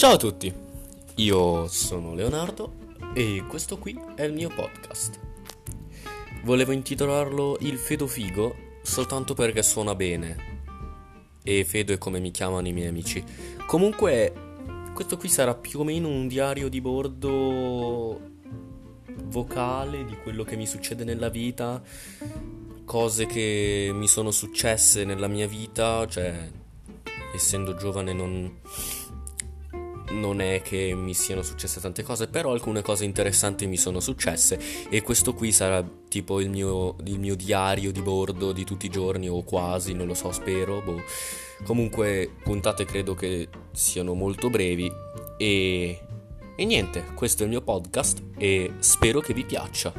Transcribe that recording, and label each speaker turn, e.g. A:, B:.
A: Ciao a tutti, io sono Leonardo e questo qui è il mio podcast. Volevo intitolarlo Il Fedo Figo soltanto perché suona bene e Fedo è come mi chiamano i miei amici. Comunque, questo qui sarà più o meno un diario di bordo vocale di quello che mi succede nella vita, cose che mi sono successe nella mia vita, cioè essendo giovane non non è che mi siano successe tante cose, però alcune cose interessanti mi sono successe e questo qui sarà tipo il mio, il mio diario di bordo di tutti i giorni o quasi, non lo so, spero. Boh. Comunque puntate credo che siano molto brevi e... E niente, questo è il mio podcast e spero che vi piaccia.